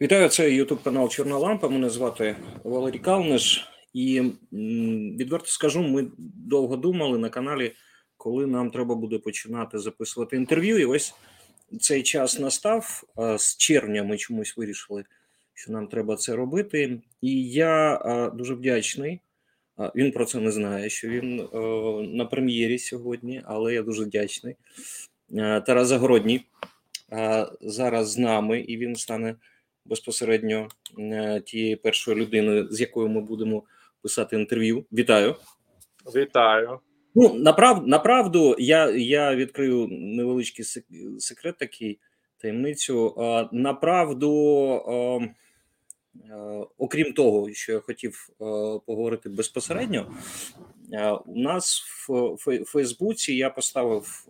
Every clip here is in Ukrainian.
Вітаю, це Ютуб канал Чорна Лампа. Мене звати Валерій Калниш. І відверто скажу, ми довго думали на каналі, коли нам треба буде починати записувати інтерв'ю. І ось цей час настав. З червня ми чомусь вирішили, що нам треба це робити. І я дуже вдячний. Він про це не знає, що він на прем'єрі сьогодні, але я дуже вдячний. Тарас Загородній зараз з нами, і він стане безпосередньо е, тією першою людиною, з якою ми будемо писати інтерв'ю. Вітаю, вітаю. Ну направ, направду я я відкрию невеличкий секрет, такий таємницю. Направду, окрім того, що я хотів поговорити безпосередньо, у нас в Фейсбуці я поставив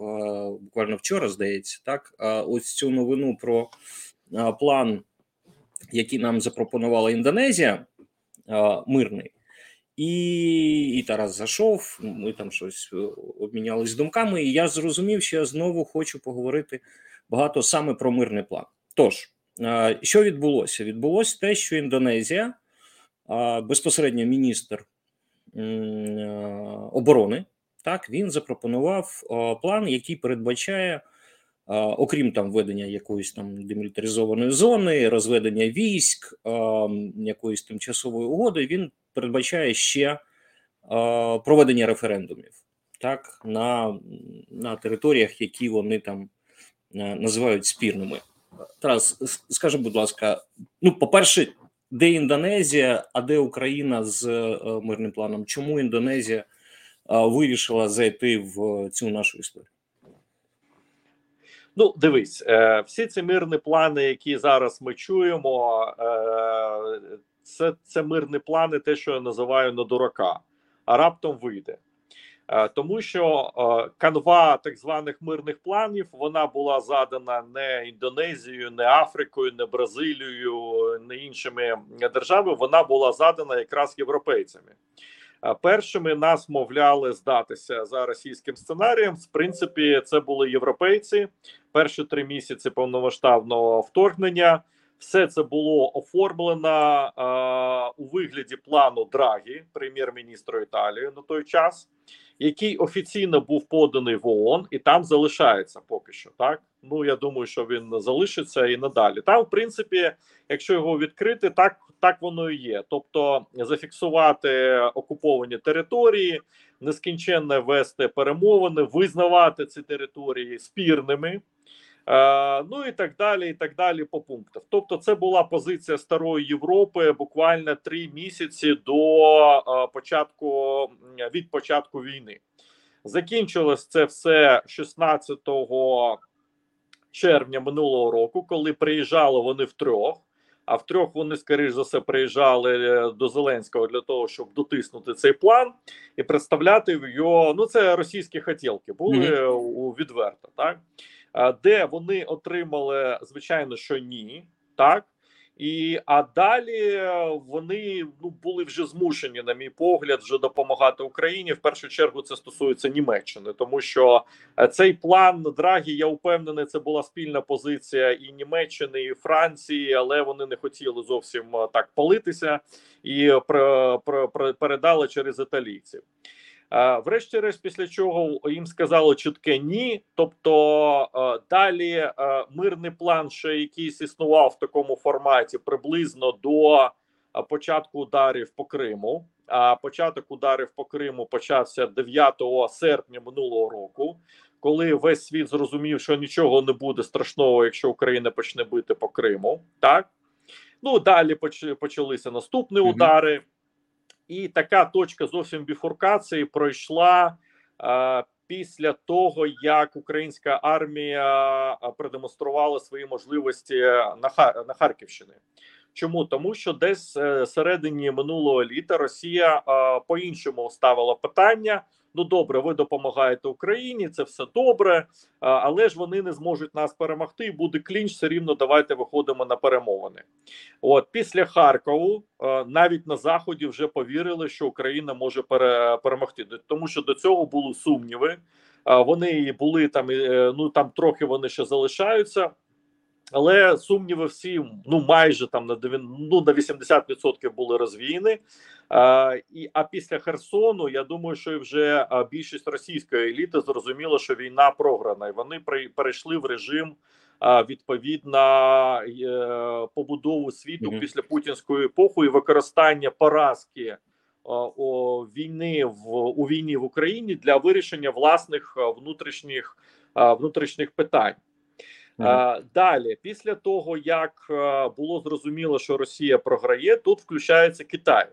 буквально вчора, здається, так ось цю новину про план які нам запропонувала Індонезія, мирний, і і Тарас зайшов. Ми там щось е, обмінялись думками. І я зрозумів, що я знову хочу поговорити багато саме про мирний план. Тож, що відбулося? Відбулося те, що Індонезія безпосередньо міністр оборони. Так, він запропонував план, який передбачає окрім там введення якоїсь там демілітаризованої зони, розведення військ, якоїсь тимчасової угоди, він передбачає ще проведення референдумів так на на територіях, які вони там е, називають спірними. Тарас, скажи, будь ласка, ну, по-перше, де Індонезія, а де Україна з е, мирним планом? Чому Індонезія вирішила зайти в цю нашу історію? Ну, дивись, е, всі ці мирні плани, які зараз ми чуємо, е, це це мирні плани, те, що я називаю на дурака, а раптом вийде. Е, тому що канва так званих мирних планів вона була задана не Індонезією, не Африкою, не Бразилією, не іншими державами. Вона була задана якраз європейцями. Першими нас мовляли здатися за російським сценарієм. В принципі, це були європейці. Перші три місяці повномасштабного вторгнення. Все це було оформлено е, у вигляді плану Драгі, прем'єр-міністра Італії на той час який офіційно був поданий в ООН і там залишається поки що. Так ну я думаю, що він залишиться і надалі. Там, в принципі, якщо його відкрити, так так воно і є. Тобто зафіксувати окуповані території, нескінченно вести перемовини, визнавати ці території спірними. Е, ну і так далі, і так далі по пунктах. Тобто, це була позиція старої Європи буквально три місяці до е, початку від початку війни. Закінчилось це все 16 червня минулого року, коли приїжджали вони втрьох. А втрьох вони, скоріш за все, приїжджали е, до Зеленського для того, щоб дотиснути цей план і представляти його. Ну, це російські хотілки були mm -hmm. відверто, так де вони отримали звичайно, що ні, так і а далі вони ну були вже змушені, на мій погляд, вже допомагати Україні. В першу чергу це стосується Німеччини, тому що е, цей план Драгі, я впевнений, це була спільна позиція і Німеччини, і Франції, але вони не хотіли зовсім е, так палитися і передали через італійців. Врешті-решт, після чого їм сказало чітке ні. Тобто далі мирний план, ще якийсь існував в такому форматі, приблизно до початку ударів по Криму. А початок ударів по Криму почався 9 серпня минулого року, коли весь світ зрозумів, що нічого не буде страшного, якщо Україна почне бити по Криму. Так ну далі почалися наступні удари. І така точка зовсім біфуркації пройшла е, після того, як українська армія продемонструвала свої можливості на на Харківщині. Чому тому, що десь е, середині минулого літа Росія е, по іншому ставила питання ну добре, ви допомагаєте Україні, це все добре, але ж вони не зможуть нас перемогти. і Буде клінч, все рівно давайте виходимо на перемовини. От після Харкову навіть на заході вже повірили, що Україна може перемогти, тому що до цього були сумніви. Вони були там, е, ну там трохи вони ще залишаються. але сумніви всі ну майже там на 90, ну, на 80% були розвіяні. А, і, а після Херсону я думаю, що вже більшість російської еліти зрозуміло, що війна програна, і вони при, перейшли в режим відповідно е, побудову світу після путінської епохи і використання поразки о, війни в у війні в Україні для вирішення власних внутрішніх внутрішніх питань. А, далі, після того як було зрозуміло, що Росія програє, тут включається Китай.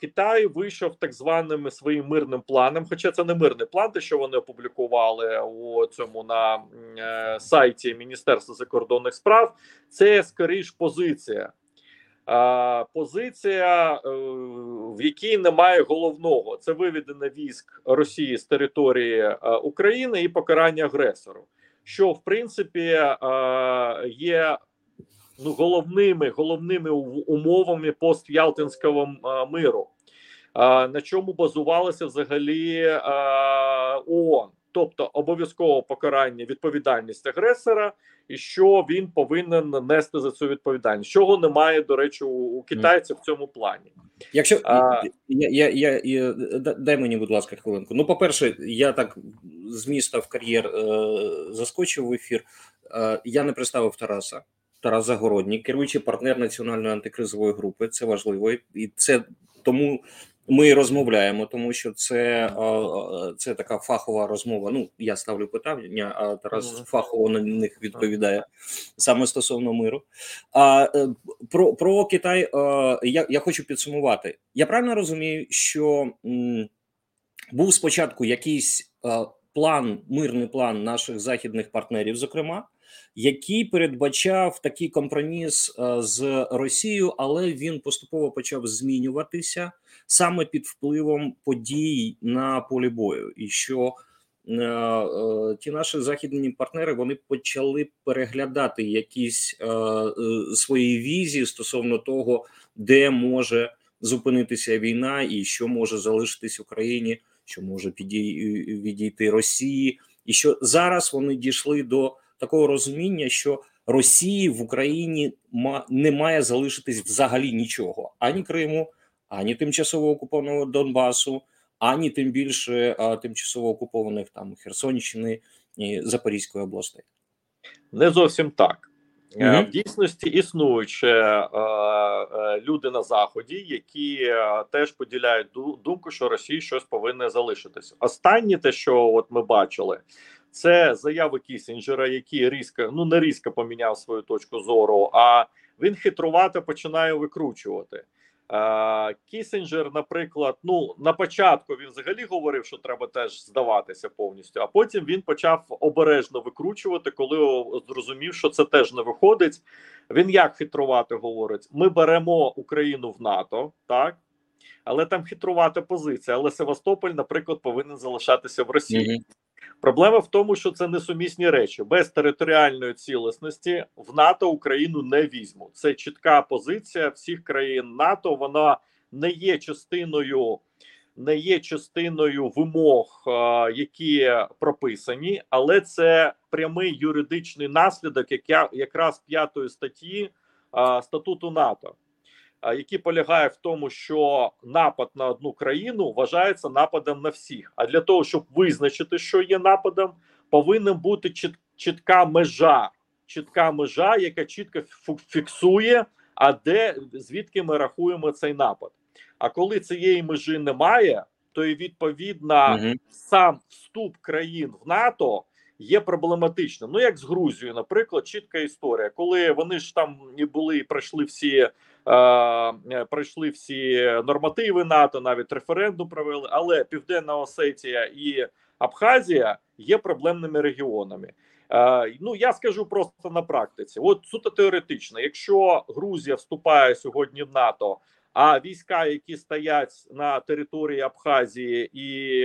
Китай вийшов так званим своїм мирним планом. Хоча це не мирний план, те, що вони опублікували у цьому на е, сайті Міністерства закордонних справ. Це скоріш позиція. Позиція, е, в якій немає головного, це виведення військ Росії з території е, України і покарання агресору що в принципі є ну головними головними умовами постялтинського миру, на чому базувалося взагалі ООН. Тобто обов'язково покарання відповідальність агресора, і що він повинен нести за цю відповідальність, чого немає, до речі, у, у китайців в цьому плані. Якщо А- я, я, я, я дай мені, будь ласка, хвилинку. Ну, по-перше, я так з міста в кар'єр е, заскочив в ефір. Е, я не представив Тараса. Тарас Загородній, керуючий партнер національної антикризової групи. Це важливо, і це тому ми розмовляємо, тому що це, це така фахова розмова. Ну, я ставлю питання, а Тарас фахово на них відповідає саме стосовно миру. А е, про, про Китай е, я, я хочу підсумувати. Я правильно розумію, що м, був спочатку якийсь е, план, мирний план наших західних партнерів, зокрема, який передбачав такий компроміс е, з Росією, але він поступово почав змінюватися саме під впливом подій на полі бою, і що е, е, ті наші західні партнери вони почали переглядати якісь свої візії стосовно того, де може зупинитися війна, і що може залишитись Україні, що може відійти Росії, і що зараз вони дійшли до такого розуміння, що Росії в Україні не має залишитись взагалі нічого ані Криму, ані тимчасово окупованого Донбасу, ані тим більше тимчасово окупованих там Херсонщини і Запорізької областей. Не зовсім так. Е, Мгм. В дійсності існують ще е, е, люди на заході, які е, теж поділяють думку, що Росії щось повинне залишитися. Останнє, те, що от ми бачили, це заяви Кісінджера, який різко, ну не різко поміняв свою точку зору, а він хитрувато починає викручувати. Кісінджер, наприклад, ну на початку він взагалі говорив, що треба теж здаватися повністю, а потім він почав обережно викручувати, коли зрозумів, що це теж не виходить. Він як хитрувати говорить: ми беремо Україну в НАТО, так. Але там хитрувата позиція. Але Севастополь, наприклад, повинен залишатися в Росії. Проблема в тому, що це несумісні речі. Без територіальної цілісності в НАТО Україну не візьмуть. Це чітка позиція всіх країн НАТО. Вона не є частиною, не є частиною вимог, е, які прописані, але це прямий юридичний наслідок, як я, якраз п'ятої статті е, статуту НАТО. А, Який полягає в тому, що напад на одну країну вважається нападом на всіх. А для того, щоб визначити, що є нападом, повинна бути чітка межа, чітка межа, яка чітко фіксує, а де звідки ми рахуємо цей напад. А коли цієї межі немає, то і відповідно Мгм. сам вступ країн в НАТО є проблематичним. Ну як з Грузією, наприклад, чітка історія, коли вони ж там і були і пройшли всі. Е, е, Пройшли всі нормативи НАТО, навіть референдум провели, але Південна Осетія і Абхазія є проблемними регіонами. Е, ну я скажу просто на практиці. От суто теоретично, якщо Грузія вступає сьогодні в НАТО, а війська, які стоять на території Абхазії і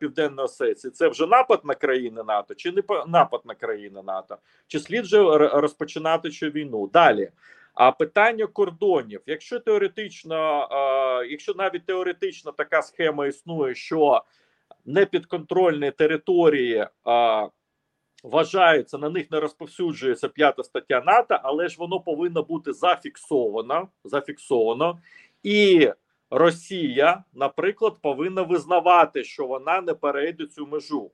Південної Осетії, це вже напад на країни НАТО, чи не напад на країни НАТО, чи слід же розпочинати цю війну далі? А питання кордонів, якщо теоретично, якщо навіть теоретично така схема існує, що непідконтрольні території вважаються, на них не розповсюджується п'ята стаття НАТО, але ж воно повинно бути зафіксовано. зафіксовано. І Росія, наприклад, повинна визнавати, що вона не перейде цю межу.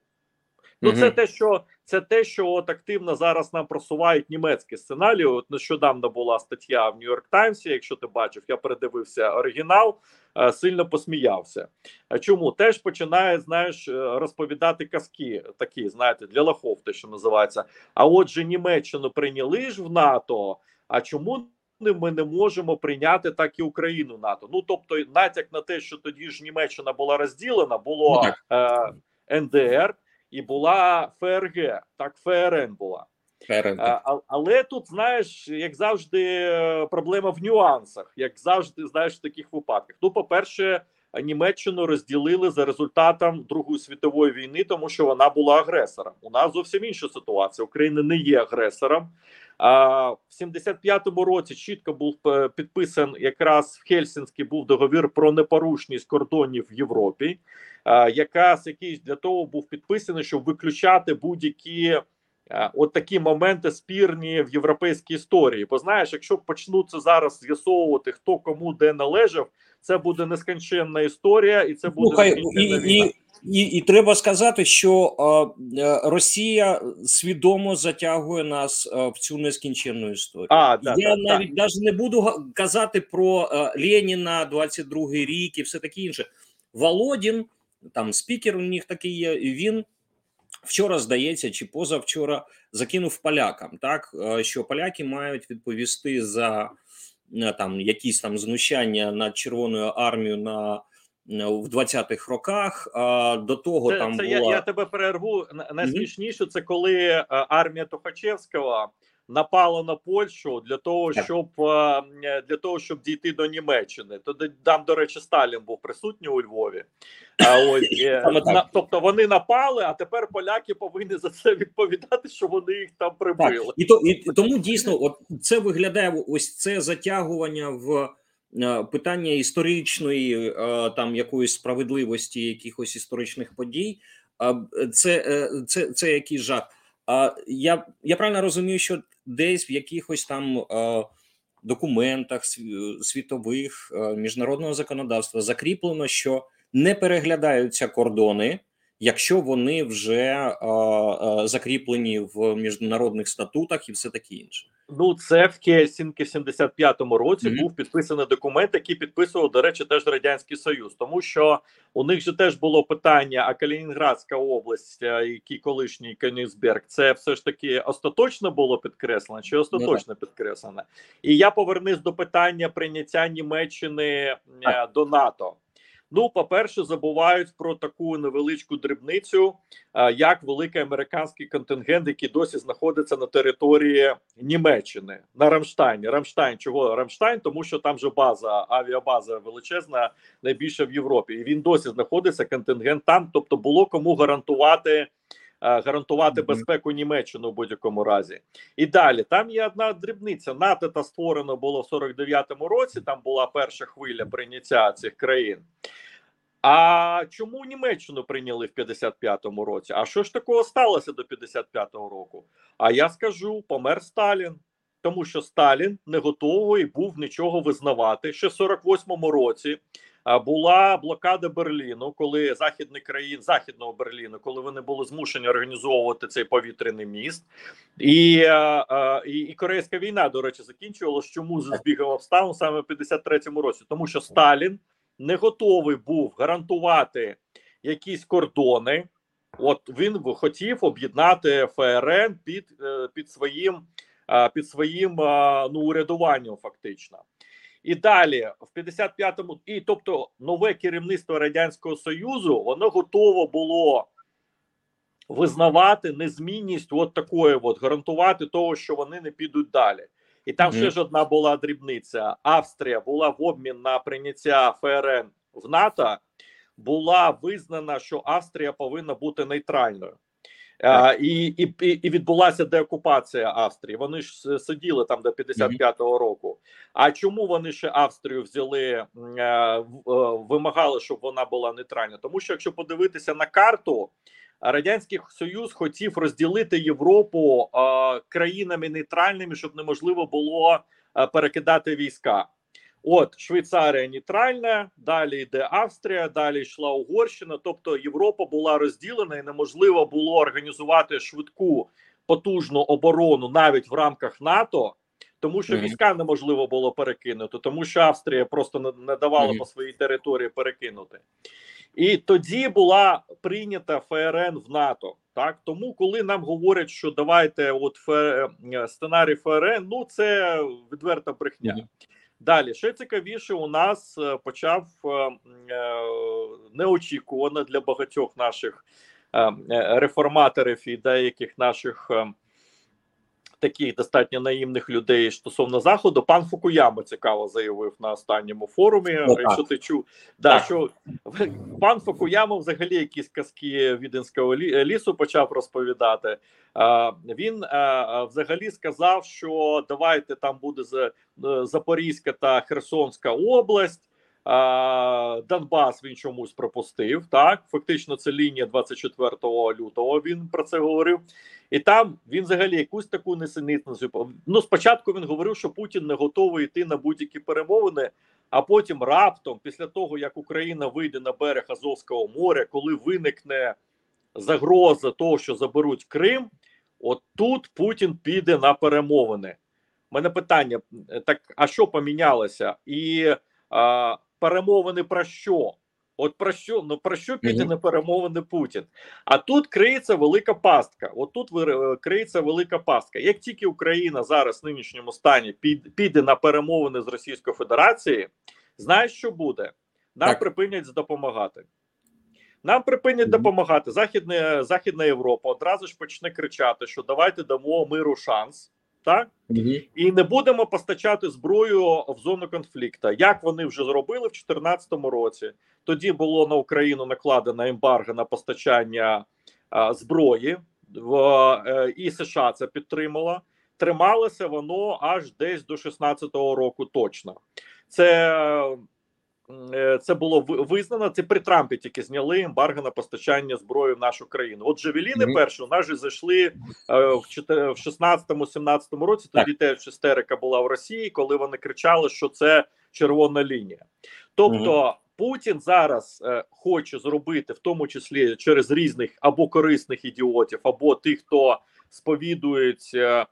Ну, це те, що це те, що от активно зараз нам просувають німецькі сценарії. От нещодавно була стаття в Нью-Йорк Таймсі. Якщо ти бачив, я передивився оригінал, е, сильно посміявся. А чому теж починає знаєш е, розповідати казки, такі знаєте, для лохов, те, що називається. А отже, Німеччину прийняли ж в НАТО. А чому ми не можемо прийняти так і Україну НАТО? Ну тобто, натяк на те, що тоді ж Німеччина була розділена, було Ну, е, НДР і була ФРГ, так ФРН була. ФРН, А, а- але тут, знаєш, як завжди, е, проблема в нюансах, як завжди, знаєш, в таких випадках. Ну, по-перше, Німеччину розділили за результатом Другої світової війни, тому що вона була агресором. У нас зовсім інша ситуація. Україна не є агресором. А в 75-му році чітко був е, підписан якраз в Хельсінській був договір про непорушність кордонів в Європі, якраз якийсь для того був підписаний, щоб виключати будь-які. е, От такі моменти спірні в європейській історії. Бо знаєш, якщо почнуться зараз з'ясовувати, хто кому де належав, це буде нескінченна історія, і це буде Слухай, і, і, і, і треба сказати, що е, Росія свідомо затягує нас е, в цю нескінченну історію. А, да, Я да, навіть навіть не буду казати про е, Леніна, 22-й рік і все таке інше. Володін, там спікер у них такий є, і він вчора, здається, чи позавчора закинув полякам, так е, що поляки мають відповісти за е, там якісь там знущання над Червоною армією на в 20-х роках. До того Це, там це була я, я тебе перерву. Найсмішніше це коли е, армія Тухачевського напала на Польщу для того, щоб е, для того, щоб дійти до Німеччини. Тоді там, до речі, Сталін був присутній у Львові. А ось е, на, тобто вони напали, а тепер поляки повинні за це відповідати, що вони їх там прибили. Так, і то і тому дійсно, от це виглядає ось це затягування в е, питання історичної е, там якоїсь справедливості, якихось історичних подій. А це, е, це, це якийсь жах. Я, я правильно розумію, що десь в якихось там е, документах світових е, міжнародного законодавства закріплено, що не переглядаються кордони, якщо вони вже е, е, закріплені в міжнародних статутах і все таке інше. Ну, це в Хельсінкі в 75-му році Мгм. був підписаний документ, який підписував, до речі, теж радянський союз, тому що у них же теж було питання: а Калінінградська область, який колишній Кенігсберг, це все ж таки остаточно було підкреслено чи остаточно підкреслено? І я повернусь до питання прийняття Німеччини е, до НАТО. Ну, по-перше, забувають про таку невеличку дрібницю, е, як великий американський контингент, який досі знаходиться на території Німеччини на Рамштайні. Рамштайн, чого Рамштайн? Тому що там же база, авіабаза величезна, найбільша в Європі, і він досі знаходиться контингент там. Тобто, було кому гарантувати. е, Гарантувати Мгм. безпеку Німеччини у будь-якому разі, і далі там є одна дрібниця. НАТО та створено було в 49-му році. Там була перша хвиля прийняття цих країн. А чому Німеччину прийняли в 55-му році? А що ж такого сталося до 55-го року? А я скажу: помер Сталін, тому що Сталін не готовий був нічого визнавати. Ще в 48-му році була блокада Берліну, коли західні країн західного Берліну, коли вони були змушені організовувати цей повітряний міст, і, і, і Корейська війна, до речі, закінчувалась. Чому з збігом обставин саме в 53-му році? Тому що Сталін не готовий був гарантувати якісь кордони. От він хотів об'єднати ФРН під, е, під своїм під своїм ну, урядуванням, фактично. І далі, в 55-му, і тобто нове керівництво Радянського Союзу, воно готово було визнавати незмінність от такої, от гарантувати того, що вони не підуть далі. І там ще ж одна була дрібниця. Австрія була в обмін на прийняття ФРН в НАТО, була визнана, що Австрія повинна бути нейтральною. А, і, і, і відбулася деокупація Австрії. Вони ж сиділи там до 55-го року. А чому вони ще Австрію взяли, е, е, вимагали, щоб вона була нейтральна? Тому що якщо подивитися на карту, радянський союз хотів розділити Європу країнами нейтральними, щоб неможливо було перекидати війська. От Швейцарія нейтральна, далі йде Австрія, далі йшла Угорщина. Тобто Європа була розділена і неможливо було організувати швидку потужну оборону навіть в рамках НАТО, тому що Мгм. війська неможливо було перекинути, тому що Австрія просто не, давала Мгм. по своїй території перекинути. І тоді була прийнята ФРН в НАТО. Так тому, коли нам говорять, що давайте, от ФР, е, сценарій ФРН, ну це відверта брехня. Далі ще цікавіше, у нас е, почав е, е, неочікувано для багатьох наших е, е, реформаторів і деяких наших е, таких достатньо наївних людей стосовно заходу. Пан Фукуяма цікаво заявив на останньому форумі. О. Якщо ти чув, да, Так. що пан Фукуяма взагалі якісь казки віденського лі- лісу почав розповідати. Він взагалі сказав, що давайте там буде е, Запорізька та Херсонська область. А, Донбас він чомусь пропустив. Так, фактично, це лінія 24 лютого. Він про це говорив. І там він взагалі якусь таку несенітницю. Ну, спочатку він говорив, що Путін не готовий йти на будь-які перемовини. А потім раптом, після того як Україна вийде на берег Азовського моря, коли виникне загроза того, що заберуть Крим, от тут Путін піде на перемовини. У мене питання: так а що помінялося? І а, перемовини про що? От про що ну про що піде на перемовини Путін? А тут криється велика пастка. От тут е, криється велика пастка. Як тільки Україна зараз в нинішньому стані під, піде на перемовини з Російською Федерацією, знаєш, що буде? Нам Так. припинять допомагати. Нам припинять допомагати. Західна, Західна Європа одразу ж почне кричати, що давайте дамо миру шанс. Так і не будемо постачати зброю в зону конфлікту, як вони вже зробили в 2014 році. Тоді було на Україну накладено ембарго на постачання а, зброї, в, а, і США це підтримала. Трималося воно аж десь до 16-го року. Точно це. Е, Це було визнано. Це при Трампі тільки зняли ембарго на постачання зброї в нашу країну. От Джавеліни Мгм. перші у нас же зайшли е, в чотир- в 16-17 році. Тоді теж істерика була в Росії, коли вони кричали, що це червона лінія. Тобто Путін зараз е, хоче зробити, в тому числі через різних або корисних ідіотів, або тих, хто сповідують е,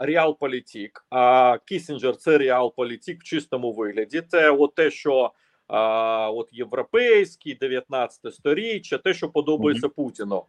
реалполітік. А Кісінджер це реалполітік в чистому вигляді. Це от те, що а, от європейський 19 сторіччя, те, що подобається Путіну.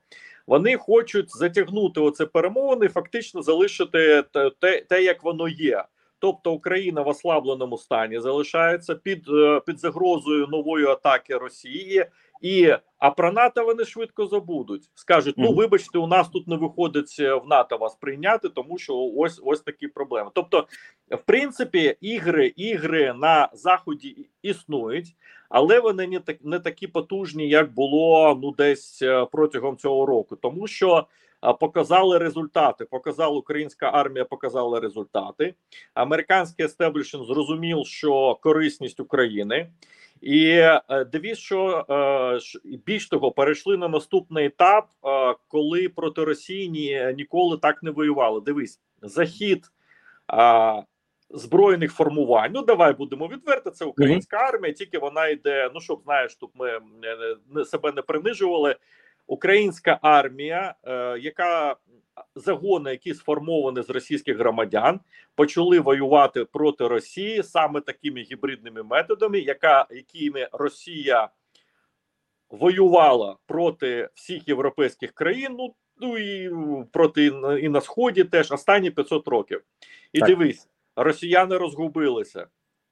Вони хочуть затягнути оце перемовини, фактично залишити те, те, те, як воно є. Тобто Україна в ослабленому стані залишається під, е, під загрозою нової атаки Росії, і а про НАТО вони швидко забудуть. Скажуть: ну вибачте, у нас тут не виходить е, в НАТО вас прийняти, тому що ось ось такі проблеми. Тобто, в принципі, ігри ігри на заході існують, але вони не так не такі потужні, як було ну десь е, протягом цього року, тому що. Показали результати. Показала українська армія, показала результати. Американський естеблішн зрозумів, що корисність України, і е, дивіться, що е, більш того, перейшли на наступний етап, е, коли проти Росії ніколи так не воювали. Дивись, захід збройних формувань. Ну давай будемо відверти. Це українська армія, тільки вона йде. Ну щоб знаєш, тут ми себе не принижували. Українська армія, яка загони, які сформовані з російських громадян, почали воювати проти Росії саме такими гібридними методами, яка якими Росія воювала проти всіх європейських країн. Ну ну і проти і на сході теж останні 500 років. І Так. дивись, росіяни розгубилися.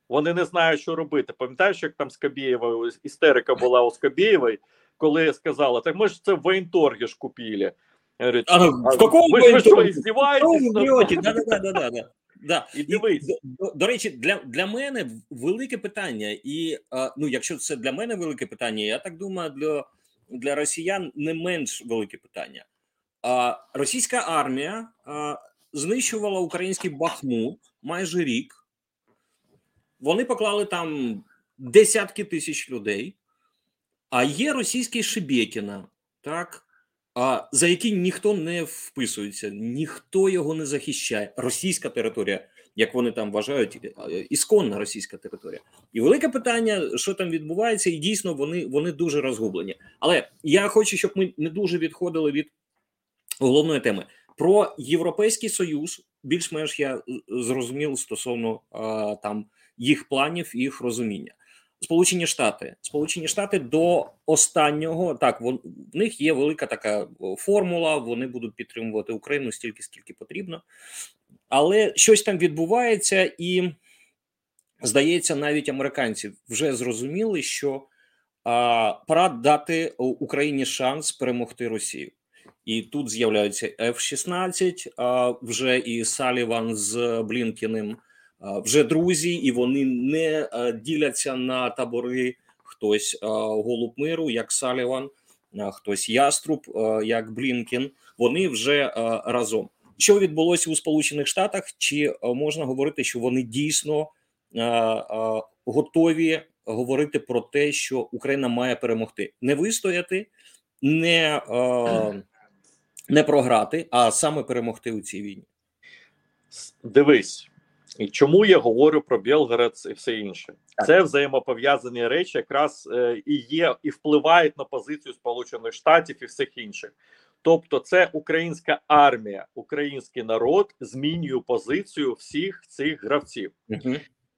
Вони не знають, що робити. Пам'ятаєш, як там Скабєєва істерика була у Скабєєвої, коли сказала: так ми ж це в воєнторгі ж купили. Говорить, А, в какому ви, ви що, здіваєтесь? Да, да, да, да, да. Да. І дивись. до, до, до речі, для, для мене велике питання, і а, ну, якщо це для мене велике питання, я так думаю, для, для росіян не менш велике питання. А, російська армія а, знищувала український Бахмут майже рік. Вони поклали там десятки тисяч людей. А є російський Шебекіна, так. За які ніхто не вписується, ніхто його не захищає. Російська територія, як вони там вважають, е, ісконна російська територія. І велике питання, що там відбувається, і дійсно вони, вони дуже розгублені. Але я хочу, щоб ми не дуже відходили від головної теми. Про Європейський Союз більш-менш я зрозумів стосовно а, там їх планів їх розуміння. Сполучені Штати, Сполучені Штати до останнього так вон, в них є велика така формула. Вони будуть підтримувати Україну стільки, скільки потрібно, але щось там відбувається, і здається, навіть американці вже зрозуміли, що а, пора дати Україні шанс перемогти Росію. І тут з'являються F-16, а вже і Саліван з Блінкіним вже друзі, і вони не діляться на табори. Хтось голуб миру, як Саліван, хтось яструб, як Блінкін. Вони вже разом. Що відбулося у Сполучених Штатах? Чи можна говорити, що вони дійсно готові говорити про те, що Україна має перемогти, не вистояти, не, не програти, а саме перемогти у цій війні? Дивись. І чому я говорю про Білгород і все інше? Так. Це взаємопов'язані речі, якраз е, і є, і впливають на позицію Сполучених Штатів і всіх інших. Тобто, це українська армія, український народ змінює позицію всіх цих гравців. Угу.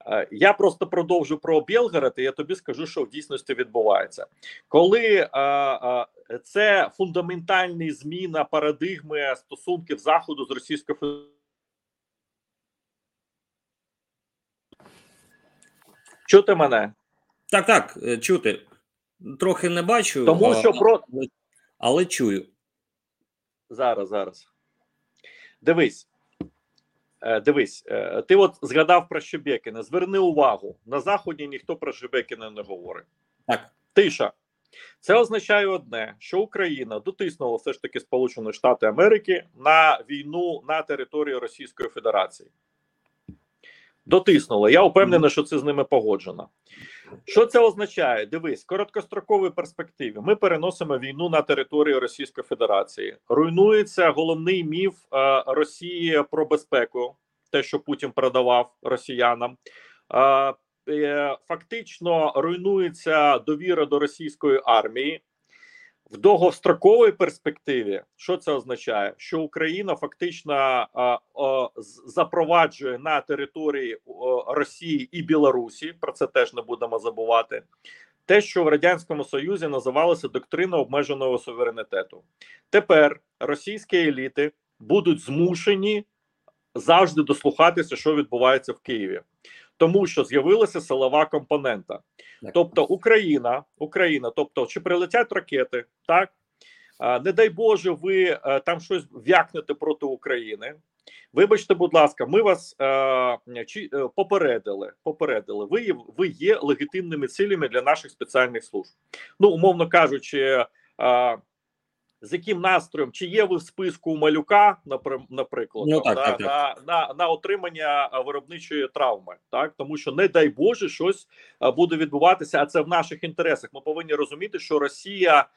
Е, Я просто продовжу про Білгород, і я тобі скажу, що в дійсності відбувається, коли а, а, це фундаментальна зміна парадигми стосунків заходу з Російською Федерацією. Чути мене, Так, так, е, чути. Трохи не бачу, тому а, що про але, чую. зараз, зараз. Дивись, Е, дивись, е, ти от згадав про Щебекіна. Зверни увагу, на заході ніхто про Щебекіна не говорить. Так. Тиша. Це означає одне, що Україна дотиснула все ж таки Сполучені Штати Америки на війну на території Російської Федерації. Дотиснула. Я впевнений, що це з ними погоджено. Що це означає? Дивись, короткостроковій перспективі ми переносимо війну на територію Російської Федерації. Руйнується головний міф е, Росії про безпеку, те, що Путін продавав росіянам. Е, е, фактично руйнується довіра до російської армії. В довгостроковій перспективі, що це означає? Що Україна фактично а, а, запроваджує на території а, Росії і Білорусі, про це теж не будемо забувати. Те, що в радянському союзі називалося доктрина обмеженого суверенітету. Тепер російські еліти будуть змушені завжди дослухатися, що відбувається в Києві, тому що з'явилася силова компонента. Так. Тобто Україна, Україна, тобто чи прилетять ракети, так не дай Боже, ви там щось в'якнете проти України. Вибачте, будь ласка, ми вас а, чи е, попередили. Попередили. Ви ви є легітимними цілями для наших спеціальних служб. Ну, умовно кажучи, а, з яким настроєм, чи є ви в списку малюка, напри- наприклад, Ну, так, да, так, так. На, на, на отримання виробничої травми, так тому що не дай Боже щось буде відбуватися, а це в наших інтересах. Ми повинні розуміти, що Росія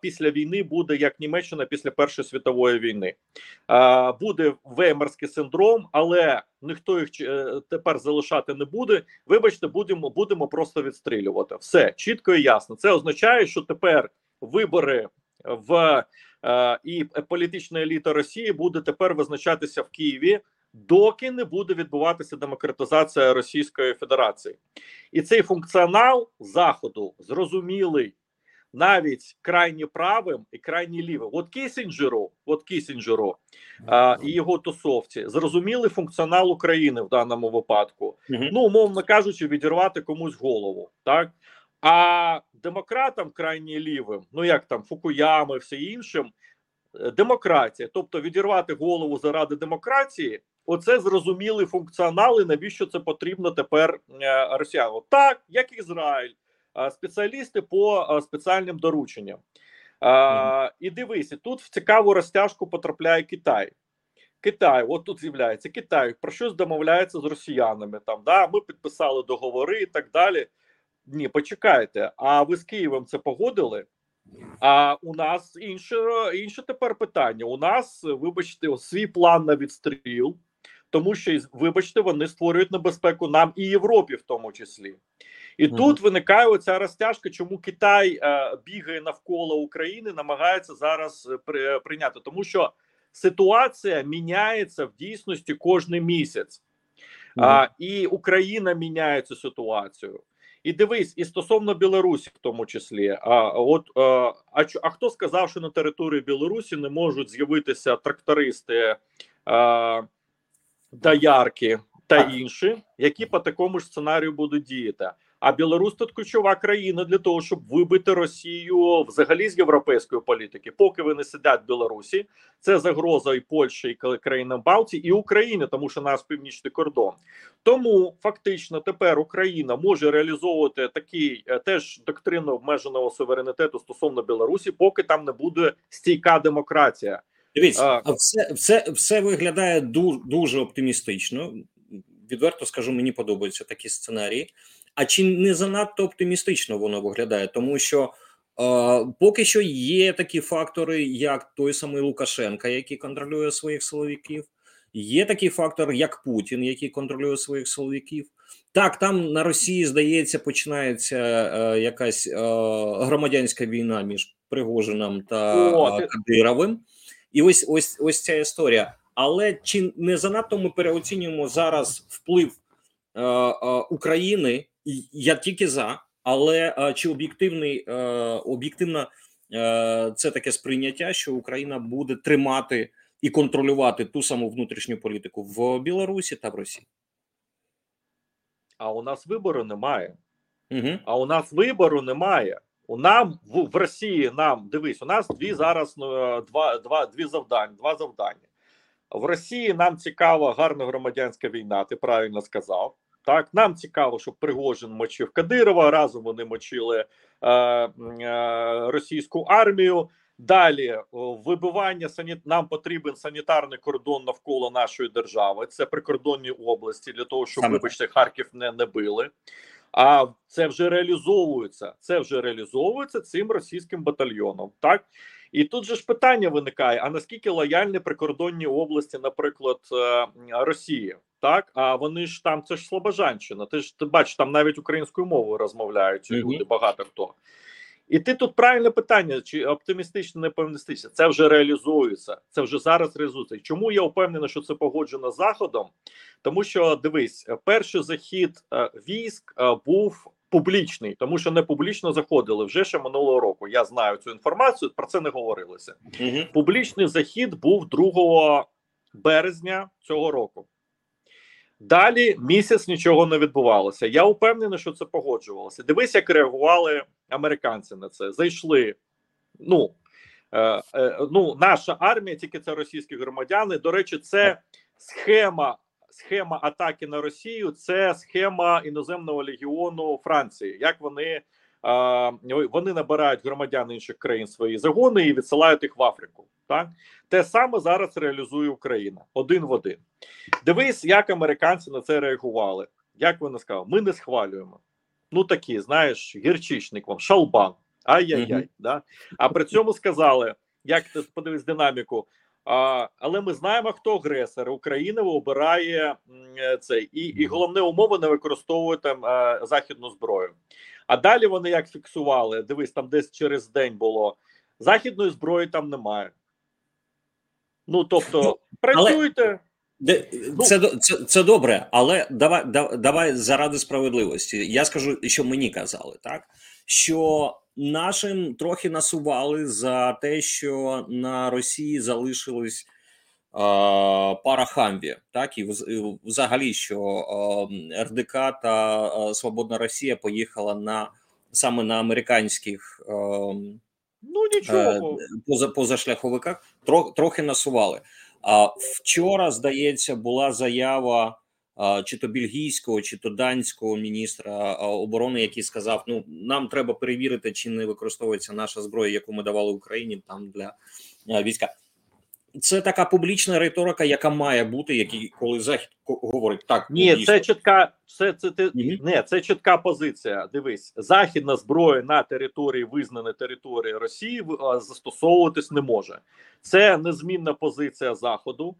після війни буде як Німеччина після Першої світової війни. Буде веймарський синдром, але ніхто їх е, тепер залишати не буде. Вибачте, будемо будемо просто відстрілювати. Все чітко і ясно. Це означає, що тепер вибори в е, і політична еліта Росії буде тепер визначатися в Києві, доки не буде відбуватися демократизація Російської Федерації, і цей функціонал заходу зрозумілий навіть крайні правим і крайні лівим. От Кісінджеру, от Кісінджеру а, і його тусовці зрозуміли функціонал України в даному випадку. Мгм. Ну, умовно кажучи, відірвати комусь голову, так а демократам крайні лівим, ну як там Фукуями, все іншим, е, демократія, тобто відірвати голову заради демократії. Оце зрозумілий функціонал, і навіщо це потрібно тепер е, росіянам? Так, як Ізраїль, спеціалісти по спеціальним дорученням. Е, І дивись, тут в цікаву розтяжку потрапляє Китай. Китай, от тут з'являється Китай, про щось домовляється з росіянами. Там да, ми підписали договори і так далі. Ні, почекайте. А ви з Києвом це погодили? А у нас інше інше тепер питання. У нас, вибачте, свій план на відстріл, тому що вибачте, вони створюють небезпеку нам і Європі, в тому числі. І mm -hmm. тут виникає оця розтяжка, чому Китай е, бігає навколо України, намагається зараз е, при, прийняти, тому що ситуація міняється в дійсності кожний місяць, mm -hmm. а, і Україна міняє цю ситуацію. І дивись, і стосовно Білорусі, в тому числі, а от а, а, а хто сказав, що на території Білорусі не можуть з'явитися трактористи, а, доярки та інші, які по такому ж сценарію будуть діяти? А Білорусь тут ключова країна для того, щоб вибити Росію взагалі з європейської політики. Поки вони сидять в Білорусі, це загроза і Польщі, і країнам Балтії, і України, тому що наш північний кордон. Тому фактично тепер Україна може реалізовувати такий е, теж доктрину обмеженого суверенітету стосовно Білорусі, поки там не буде стійка демократія. Дивіться, а все, все, все виглядає дуже, дуже оптимістично. Відверто скажу, мені подобаються такі сценарії. А чи не занадто оптимістично воно виглядає? Тому що е, поки що є такі фактори, як той самий Лукашенка, який контролює своїх силовиків, є такий фактор, як Путін, який контролює своїх силовиків. Так, там на Росії здається, починається е, якась е, громадянська війна між Пригожином та О, Кадировим, і ось ось ось ця історія. Але чи не занадто ми переоцінюємо зараз вплив е, е, України? Я тільки за, але е, чи об'єктивний е, об'єктивно е, це таке сприйняття, що Україна буде тримати і контролювати ту саму внутрішню політику в Білорусі та в Росії? А у нас вибору немає. Угу. А у нас вибору немає. У нам в, в Росії нам дивись, у нас дві зараз два, два дві завдання. Два завдання в Росії. Нам цікава гарна громадянська війна. Ти правильно сказав. Так, нам цікаво, щоб Пригожин мочив Кадирова. Разом вони мочили е, е, російську армію. Далі вибивання саніт нам потрібен санітарний кордон навколо нашої держави. Це прикордонні області для того, щоб вибачте, Харків не, не били. А це вже реалізовується. Це вже реалізовується цим російським батальйоном. Так і тут же ж питання виникає: а наскільки лояльні прикордонні області, наприклад, е, Росії? Так, а вони ж там це ж Слобожанщина. Ти ж ти бачиш, там навіть українською мовою розмовляють люди. Mm -hmm. Багато хто. І ти тут правильне питання: чи оптимістично, не оптимістично? Це вже реалізується. Це вже зараз реалізується. Чому я впевнений, що це погоджено заходом? Тому що дивись, перший захід е, військ е, був публічний, тому що не публічно заходили вже ще минулого року. Я знаю цю інформацію. Про це не говорилося. Угу. Публічний захід був 2 березня цього року. Далі місяць нічого не відбувалося. Я впевнений, що це погоджувалося. Дивись, як реагували американці на це. Зайшли. Ну е, е, ну, наша армія, тільки це російські громадяни. До речі, це схема схема атаки на Росію. Це схема іноземного легіону Франції. Як вони вони набирають громадян інших країн свої загони і відсилають їх в Африку. Так те саме зараз реалізує Україна один в один. Дивись, як американці на це реагували. Як вони сказали, ми не схвалюємо. Ну такі, знаєш, гірчичник вам, шалбан. Ай-яй-яй. Mm да? А при цьому сказали: як ти подивись динаміку? А, Але ми знаємо, хто агресор. Україна обирає це, і і головне умови не використовує там західну зброю. А далі вони як фіксували: дивись, там десь через день було західної зброї там немає. Ну тобто, ну, працюйте. Ну, це це це добре, але давай давай заради справедливості. Я скажу, що мені казали, так що нашим трохи насували за те, що на Росії залишилось е, пара хамві, так і взагалі, що е, РДК та е, Свободна Росія поїхала на саме на американських. Е, Ну нічого поза позашляховиках трохи насували. А вчора здається була заява чи то бельгійського, чи то данського міністра оборони, який сказав: Ну нам треба перевірити, чи не використовується наша зброя, яку ми давали Україні там для війська. це така публічна риторика, яка має бути, який коли захід говорить так. Ні, дійсно. це чітка, це, це, ти, Мгм. не, це чітка позиція. Дивись, західна зброя на території визнаної території Росії застосовуватись не може. Це незмінна позиція Заходу.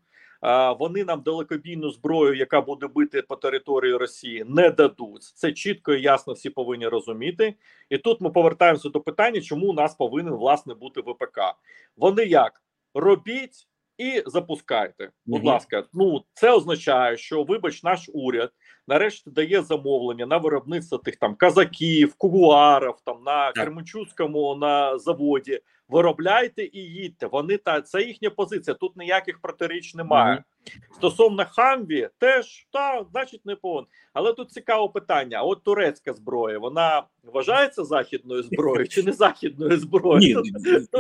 Вони нам далекобійну зброю, яка буде бити по території Росії, не дадуть. Це чітко і ясно всі повинні розуміти. І тут ми повертаємося до питання, чому у нас повинен власне бути ВПК. Вони як робіть і запускайте. Будь Мгм. ласка, ну це означає, що вибач, наш уряд нарешті дає замовлення на виробництво тих там казаків, кугуарів, там на Так. Кременчуцькому на заводі. Виробляйте і їдьте. Вони та це їхня позиція. Тут ніяких протиріч немає. Мгм. Стосовно Хамві, теж та значить не повинен. Але тут цікаве питання: а от турецька зброя, вона вважається західною зброєю чи не західною зброєю? Ні,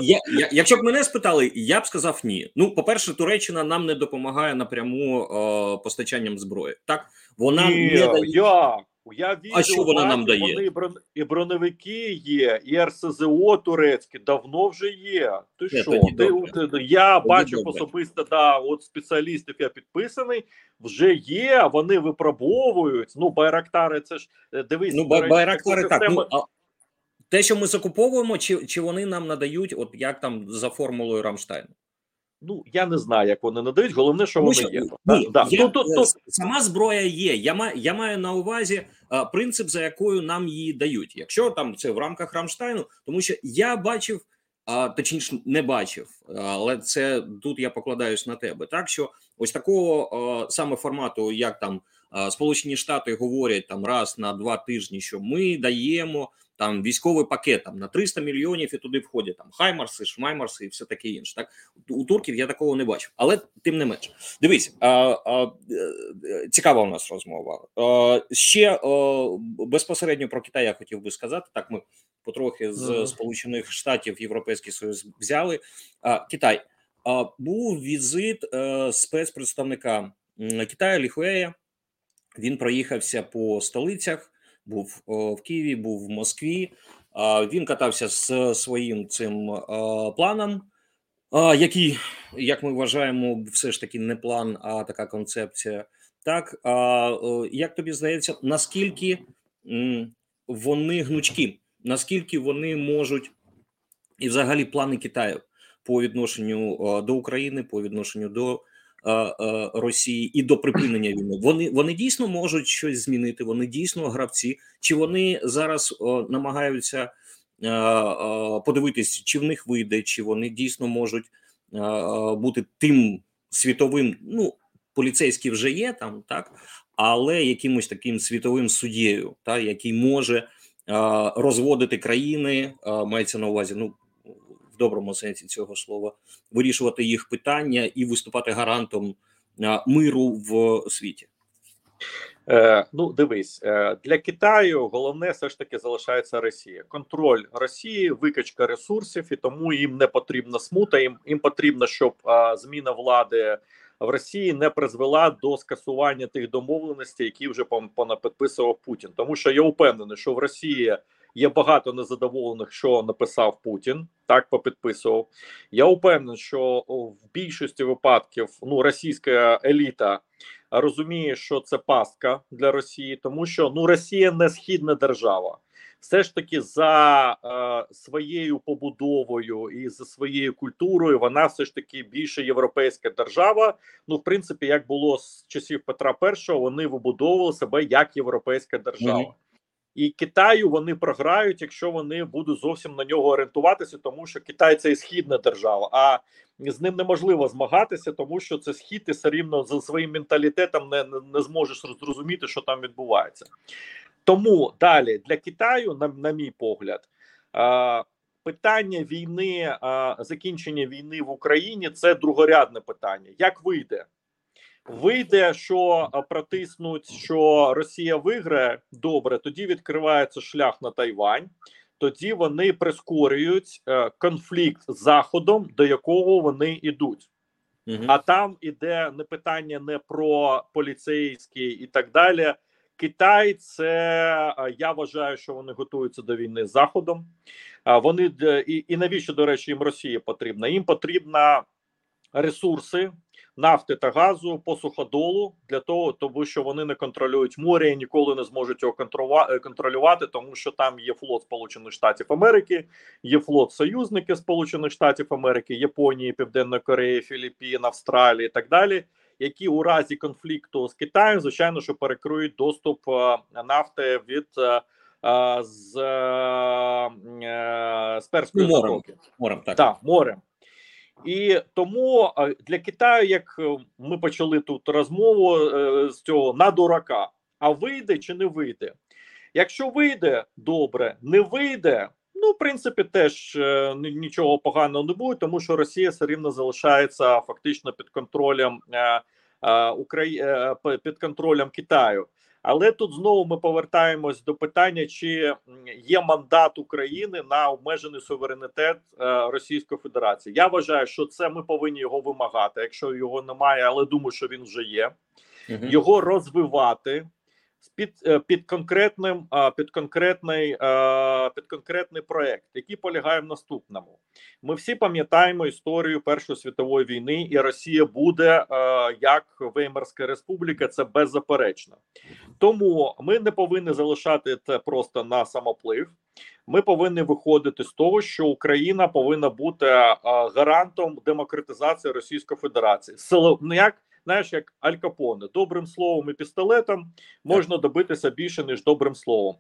я, я, якщо б мене спитали, я б сказав ні. Ну, по-перше, Туреччина нам не допомагає напряму е, постачанням зброї. Так вона Ні, не дає. як? Я відео що вона нам дає? Вони і брон- і броневики є, і РСЗО турецьке давно вже є. Ти Це що? Ти, добре. ти- я Тоді бачив добре. особисто, да, от спеціалістів я підписаний. Вже є, вони випробовують. Ну, байрактари, це ж е, дивись, Ну, ба- байрактари так. Ну, а те, що ми закуповуємо, чи, чи вони нам надають, от як там за формулою Рамштайну? Ну я не знаю, як вони надають. Головне, що Тому вони що, є. ні, Да, я, Ну, тут, е, сама зброя є. Я маю, я маю на увазі е, принцип, за якою нам її дають. Якщо там це в рамках Рамштайну, тому що я бачив, а точніше не бачив, але це тут я покладаюсь на тебе. Так що ось такого е, саме формату, як там е, Сполучені Штати говорять там раз на два тижні, що ми даємо. Там військовий пакет там на 300 мільйонів і туди входять там Хаймарси, Шмаймарси і все таке інше. Так у турків я такого не бачив, але тим не менш, дивись, а, а, е, цікава у нас розмова. А, ще а, безпосередньо про Китай я хотів би сказати. Так, ми потрохи з Сполучених Штатів Європейський Союз взяли. А, Китай а, був візит е, спецпредставника Китаю Ліхуея. Він проїхався по столицях, був в Києві, був в Москві. Він катався з своїм цим планом, який, як ми вважаємо, все ж таки не план, а така концепція. Так, як тобі здається, наскільки вони гнучкі, наскільки вони можуть, і взагалі плани Китаю по відношенню до України, по відношенню до е, е, Росії і до припинення війни, вони, вони дійсно можуть щось змінити, вони дійсно гравці, чи вони зараз намагаються подивитись, чи в них вийде, чи вони дійсно можуть бути тим світовим, ну поліцейський вже є там, так, але якимось таким світовим суддєю, та, який може розводити країни, мається на увазі, ну доброму сенсі цього слова, вирішувати їх питання і виступати гарантом е, миру в світі. Е, ну, дивись, е, для Китаю головне все ж таки залишається Росія. Контроль Росії, викачка ресурсів, і тому їм не потрібна смута. Їм їм потрібно, щоб е, зміна влади в Росії не призвела до скасування тих домовленостей, які вже пон- понапідписував Путін. Тому що я впевнений, що в Росії є багато незадоволених, що написав Путін. Так попідписував. Я впевнений, що в більшості випадків ну російська еліта розуміє, що це пастка для Росії, тому що ну Росія не східна держава. Все ж таки за е, своєю побудовою і за своєю культурою вона все ж таки більше європейська держава. Ну, в принципі, як було з часів Петра І, вони вибудовували себе як європейська держава. І Китаю вони програють, якщо вони будуть зовсім на нього орієнтуватися, тому що Китай це і східна держава, а з ним неможливо змагатися, тому що це схід і все рівно за своїм менталітетом не, не, зможеш зрозуміти, що там відбувається. Тому далі для Китаю, на, на мій погляд, питання війни, закінчення війни в Україні це другорядне питання. Як вийде? Вийде, що а, протиснуть, що Росія виграє добре, тоді відкривається шлях на Тайвань. Тоді вони прискорюють е, конфлікт з Заходом, до якого вони йдуть. Мгм. А там іде не питання не про поліцейський і так далі. Китай, це я вважаю, що вони готуються до війни з Заходом. Вони і, і навіщо, до речі, їм Росія потрібна? Їм потрібна ресурси нафти та газу по суходолу для того, тому що вони не контролюють море і ніколи не зможуть його контрола- контролювати, тому що там є флот Сполучених Штатів Америки, є флот союзники Сполучених Штатів Америки, Японії, Південної Кореї, Філіппін, Австралії і так далі. Які у разі конфлікту з Китаєм, звичайно, що перекриють доступ е, нафти від е, е, з, е, е, з Перської морем. Морем, так. Так, морем. І тому для Китаю, як е, ми почали тут розмову е, з цього на дурака, а вийде чи не вийде? Якщо вийде, добре, не вийде. Ну, в принципі, теж е, нічого поганого не буде, тому що Росія все рівно залишається фактично під контролем е, під контролем Китаю. Але тут знову ми повертаємось до питання, чи є мандат України на обмежений суверенітет е, Російської Федерації. Я вважаю, що це ми повинні його вимагати. Якщо його немає, але думаю, що він вже є його розвивати під, е, під конкретним під конкретний е, під конкретний проект, який полягає в наступному. Ми всі пам'ятаємо історію Першої світової війни, і Росія буде е, як Веймарська республіка. Це беззаперечно. Тому ми не повинні залишати це просто на самоплив. Ми повинні виходити з того, що Україна повинна бути гарантом демократизації Російської Федерації. Сило ну як знаєш, як Аль Капоне, добрим словом і пістолетом можна добитися більше ніж добрим словом.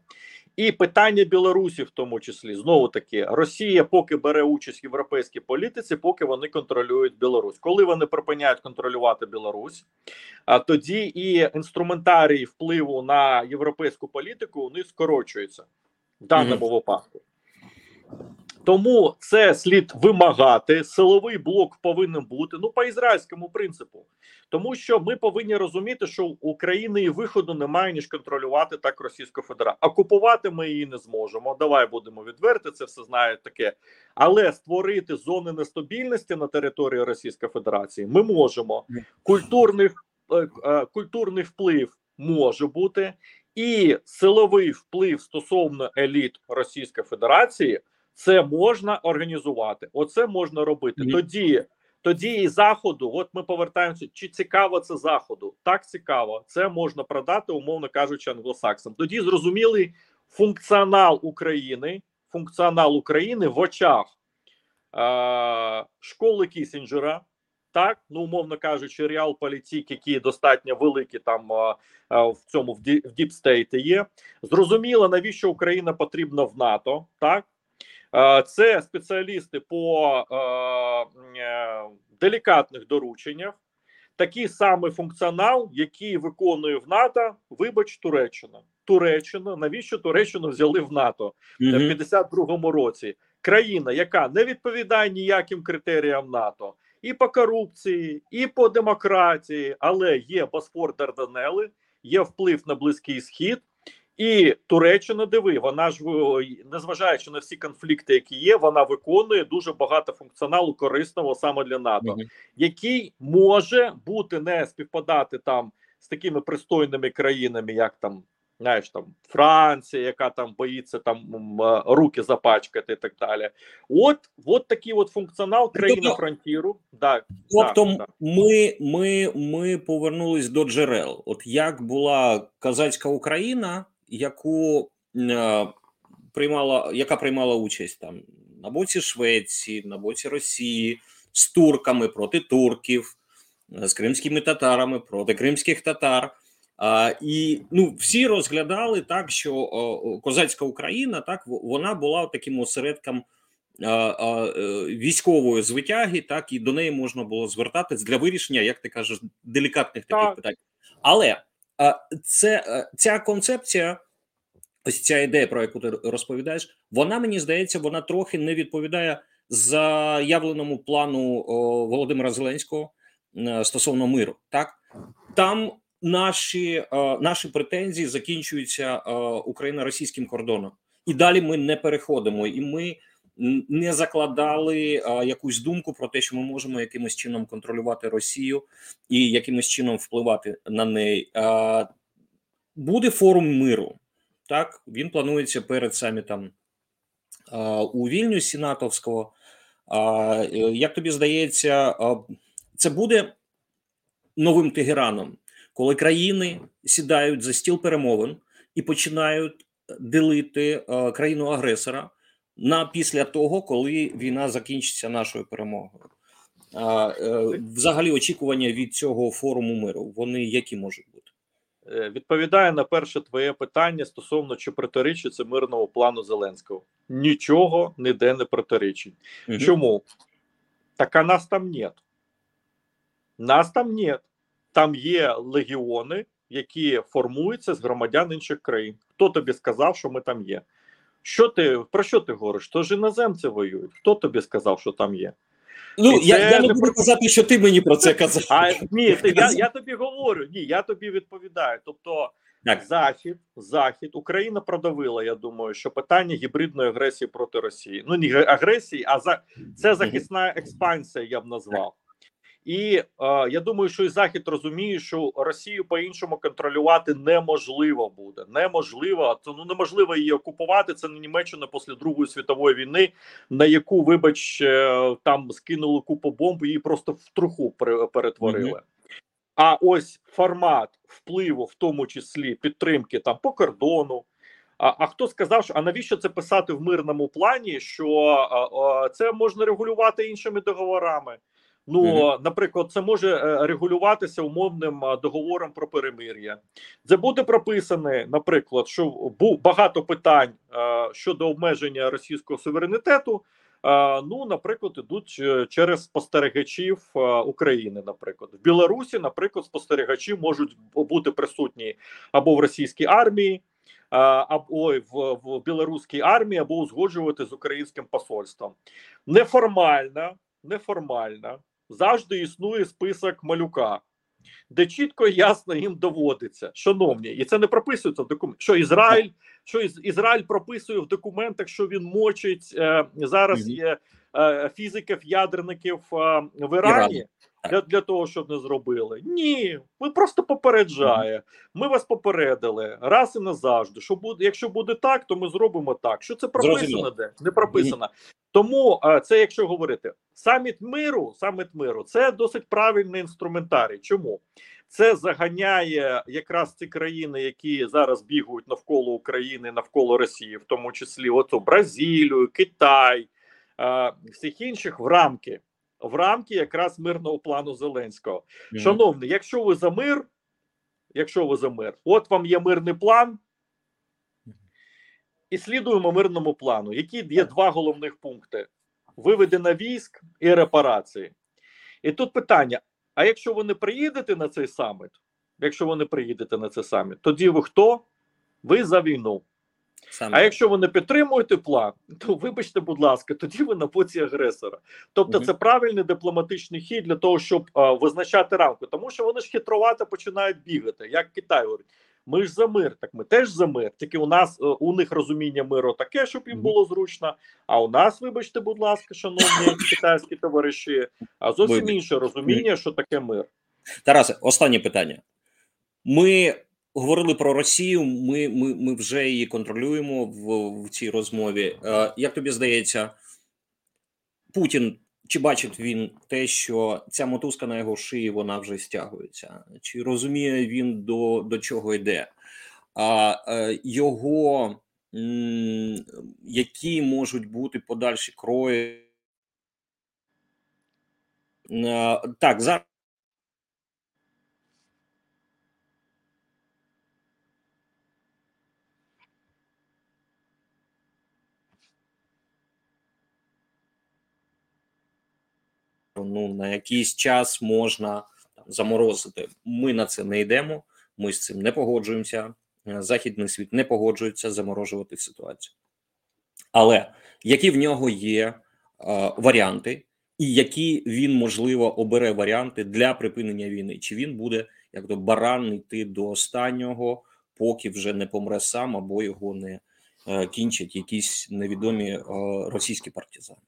І питання Білорусі, в тому числі, знову таки, Росія поки бере участь в європейській політиці, поки вони контролюють Білорусь. Коли вони припиняють контролювати Білорусь, а тоді і інструментарій впливу на європейську політику у них скорочується в даному випадку. Тому це слід вимагати. Силовий блок повинен бути ну по ізраїльському принципу, тому що ми повинні розуміти, що у України і виходу немає ніж контролювати так Російську Федерацію. Окупувати ми її не зможемо. Давай будемо відверти, це все знає таке. Але створити зони нестабільності на території Російської Федерації ми можемо. Культурний е, е, культурний вплив може бути, і силовий вплив стосовно еліт Російської Федерації. Це можна організувати. Оце можна робити. Мгм. Тоді, тоді і заходу. От ми повертаємося. Чи цікаво це заходу? Так цікаво. Це можна продати, умовно кажучи, англосаксам. Тоді зрозумілий функціонал України, функціонал України в очах е- школи Кісінджера. Так, ну умовно кажучи, реал політик, які достатньо великі там в цьому в ді- в deep state і є. Зрозуміло, навіщо Україна потрібна в НАТО. Так, це спеціалісти по е, е, делікатних дорученнях. Такий самий функціонал, який виконує в НАТО, вибач, Туреччина. Туреччина, навіщо Туреччину взяли в НАТО в 52-му році? Країна, яка не відповідає ніяким критеріям НАТО, і по корупції, і по демократії, але є Босфор Дарданели, є вплив на Близький Схід. І Туреччина, диви, вона ж ви- незважаючи на всі конфлікти, які є, вона виконує дуже багато функціоналу корисного саме для НАТО, Мгм. який може бути не співпадати там з такими пристойними країнами, як там. Знаєш, там Франція, яка там боїться там е, руки запачкати і так далі. От, от такий от функціонал країни Тобто- фронтіру. Так, Тобто, так. ми, ми, ми повернулись до джерел. От як була козацька Україна, яку е, приймала, яка приймала участь там на боці Швеції, на боці Росії, з турками проти турків, е, з кримськими татарами проти кримських татар. А, і ну всі розглядали так, що о, козацька Україна так вона була таким осередком а, а, е, військової звитяги, так і до неї можна було звертатись для вирішення, як ти кажеш, делікатних таких Так. питань. Але а, це е, ця концепція, ось ця ідея, про яку ти розповідаєш, вона мені здається, вона трохи не відповідає заявленому плану Володимира Зеленського е, стосовно миру. Так там наші, е, наші претензії закінчуються е, Україно-російським кордоном, і далі ми не переходимо, і ми не закладали а, якусь думку про те, що ми можемо якимось чином контролювати Росію і якимось чином впливати на неї. А, буде форум миру. Так, він планується перед самітом а, у Вільнюсі натовського. А, е, як тобі здається, а, це буде новим Тегераном, коли країни сідають за стіл перемовин і починають ділити країну агресора на після того, коли війна закінчиться нашою перемогою. А, е, взагалі, очікування від цього форуму миру вони які можуть бути? Е, Відповідає на перше твоє питання стосовно чи протирічить це мирному плану Зеленського. Нічого ніде не протирічить. Мгм. Чому? Так а нас там нет. Нас там нет. Там є легіони, які формуються з громадян інших країн. Хто тобі сказав, що ми там є? Що ти про що ти говориш? То ж іноземці воюють. Хто тобі сказав, що там є? Ну я, я не не буду про- казати, що ти мені про це казав. А ні, ти, я, я тобі говорю. Ні, я тобі відповідаю. Тобто, Так. захід, захід, Україна продавила. Я думаю, що питання гібридної агресії проти Росії. Ну не агресії, а за це захисна експансія. Я б назвав. І е, я думаю, що і захід розуміє, що Росію по-іншому контролювати неможливо буде. Неможливо, це ну неможливо її окупувати. Це не Німеччина після Другої світової війни, на яку, вибач, е, там скинули купу бомб, її просто в труху пере- перетворили. Мгм. А ось формат впливу, в тому числі підтримки там по кордону. А, а хто сказав, що а навіщо це писати в мирному плані? Що а, а, це можна регулювати іншими договорами? Ну, Мгм. наприклад, це може е, регулюватися умовним договором про перемир'я. Це буде прописане, наприклад, що був багато питань щодо обмеження російського суверенітету. Ну, наприклад, ідуть е, через спостерігачів України. Наприклад, в Білорусі, наприклад, спостерігачі можуть бути присутні або в російській армії, або в, в білоруській армії, або узгоджувати з українським посольством. Неформально, неформально завжди існує список малюка, де чітко і ясно їм доводиться, шановні, і це не прописується в документі. Що Ізраїль, що Із, Ізраїль прописує в документах, що він мочить е, зараз є е, фізиків, ядерників е, в Ірані. Так. Для, для того, щоб не зробили. Ні, ви просто попереджає. Ми вас попередили раз і назавжди. Що буде, якщо буде так, то ми зробимо так. Що це прописано Зрозуміло. де? Не прописано. Тому е, це, якщо говорити, саміт миру, саміт миру, це досить правильний інструментарій. Чому? Це заганяє якраз ці країни, які зараз бігають навколо України, навколо Росії, в тому числі оцю Бразилію, Китай, е, всіх інших в рамки. В рамки якраз мирного плану Зеленського. Мгм. Шановні, якщо ви за мир, якщо ви за мир, от вам є мирний план, і слідуємо мирному плану, які є два головних пункти: виведення військ і репарації. І тут питання: а якщо ви не приїдете на цей саміт, якщо ви не приїдете на цей саміт, тоді ви хто? Ви за війну. Саме А якщо ви не підтримуєте план, то вибачте, будь ласка, тоді ви на боці агресора. Тобто, Мгм. це правильний дипломатичний хід для того, щоб а, визначати рамку, тому що вони ж хитрувати починають бігати, як Китай говорить. Ми ж за мир, так ми теж за мир. Тільки у нас е, у них розуміння миру таке, щоб їм було зручно. А у нас, вибачте, будь ласка, шановні китайські товариші, а зовсім інше розуміння, що таке мир. Тарасе, останнє питання. Ми говорили про Росію. Ми, ми, ми вже її контролюємо в, в цій розмові. Е, як тобі здається, Путін чи бачить він те, що ця мотузка на його шиї вона вже стягується? Чи розуміє він до, до чого йде? А е, його м, які можуть бути подальші крої? Е, так, зараз. Ну на якийсь час можна там, заморозити. Ми на це не йдемо. Ми з цим не погоджуємося. Е, Західний світ не погоджується заморожувати ситуацію. Але які в нього є е, варіанти, і які він можливо обере варіанти для припинення війни? Чи він буде як то баран йти до останнього, поки вже не помре сам або його не е, кінчать якісь невідомі е, російські партизани?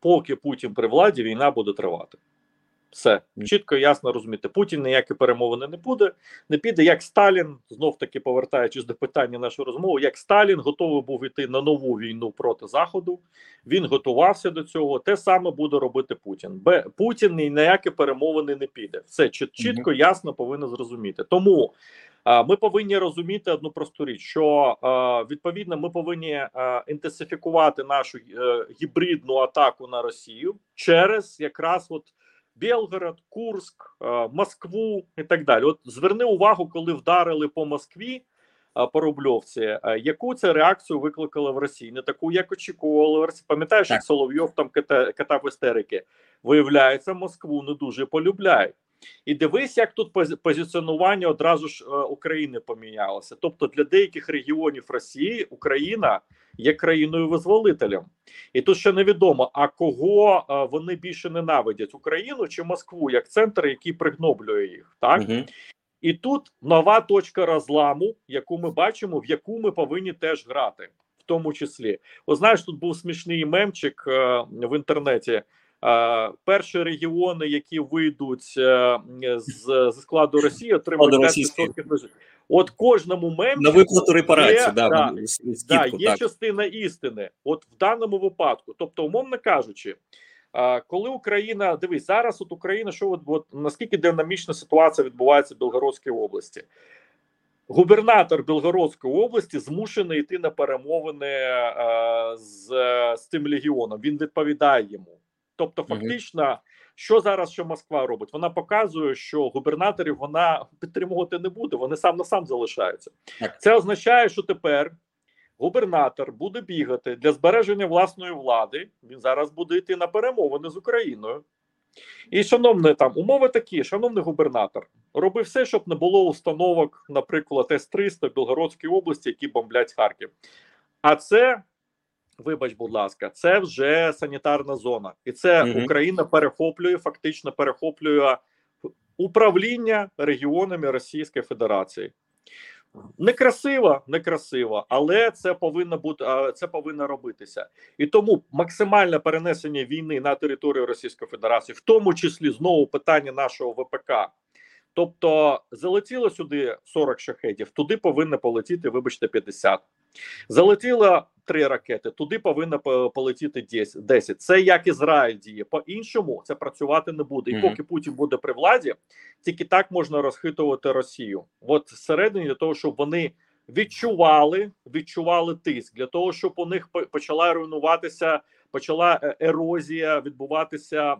Поки Путін при владі, війна буде тривати. Все чітко ясно розуміти. Путін ніякі перемовини не буде, не піде. Як Сталін, знов таки повертаючись до питання нашої розмови, як Сталін готовий був іти на нову війну проти Заходу. Він готувався до цього. Те саме буде робити Путін. Бе Путін ні на які перемовини не піде. Все чіт- чітко, ясно повинно зрозуміти. Тому а, ми повинні розуміти одну просту річ, що а, відповідно ми повинні а, інтенсифікувати нашу е, гібридну атаку на Росію через якраз от. Белгород, Курск, е, Москву і так далі. От зверни увагу, коли вдарили по Москві е, по Рубльовці, е, яку це реакцію викликали в Росії? Не таку, як очікували. Пам'ятаєш, як Соловйов там кита, катав істерики? Виявляється, Москву не дуже полюбляють. І дивись, як тут позиціонування одразу ж е, України помінялося. Тобто для деяких регіонів Росії Україна є країною-визволителем. І тут ще невідомо, а кого е, вони більше ненавидять: Україну чи Москву, як центр, який пригноблює їх, так Мгм. і тут нова точка розламу, яку ми бачимо, в яку ми повинні теж грати, в тому числі. О, знаєш, тут був смішний мемчик е, в інтернеті. Перші регіони, які вийдуть е, з, зі складу Росії, отримають Складу 5% російських. От кожному мемчику На виплату репарації, Є, да, да, с- Да, є так. частина істини, от в даному випадку. Тобто, умовно кажучи, коли Україна дивись зараз, от Україна, що от, от наскільки динамічна ситуація відбувається в Білгородській області. Губернатор Білгородської області змушений йти на перемовини е, з, з цим легіоном. Він відповідає йому. Тобто, фактично, що зараз що Москва робить? Вона показує, що губернаторів вона підтримувати не буде. Вони сам на сам залишаються. Це означає, що тепер губернатор буде бігати для збереження власної влади. Він зараз буде йти на перемовини з Україною. І, шановний там, умови такі, шановний губернатор, роби все, щоб не було установок, наприклад, С-300 в Білгородській області, які бомблять Харків. А це, вибач, будь ласка, це вже санітарна зона, і це Мгм. Україна перехоплює, фактично перехоплює управління регіонами Російської Федерації. Некрасиво, некрасиво, але це повинно бути це повинно робитися, і тому максимальне перенесення війни на територію Російської Федерації, в тому числі знову питання нашого ВПК. Тобто залетіло сюди 40 шахетів, туди повинно полетіти, вибачте, 50. Залетіло три ракети, туди повинно полетіти 10. 10. Це як Ізраїль діє. По-іншому це працювати не буде. І поки Путін буде при владі, тільки так можна розхитувати Росію. От всередині для того, щоб вони відчували, відчували тиск для того, щоб у них почала руйнуватися, почала е, ерозія відбуватися е,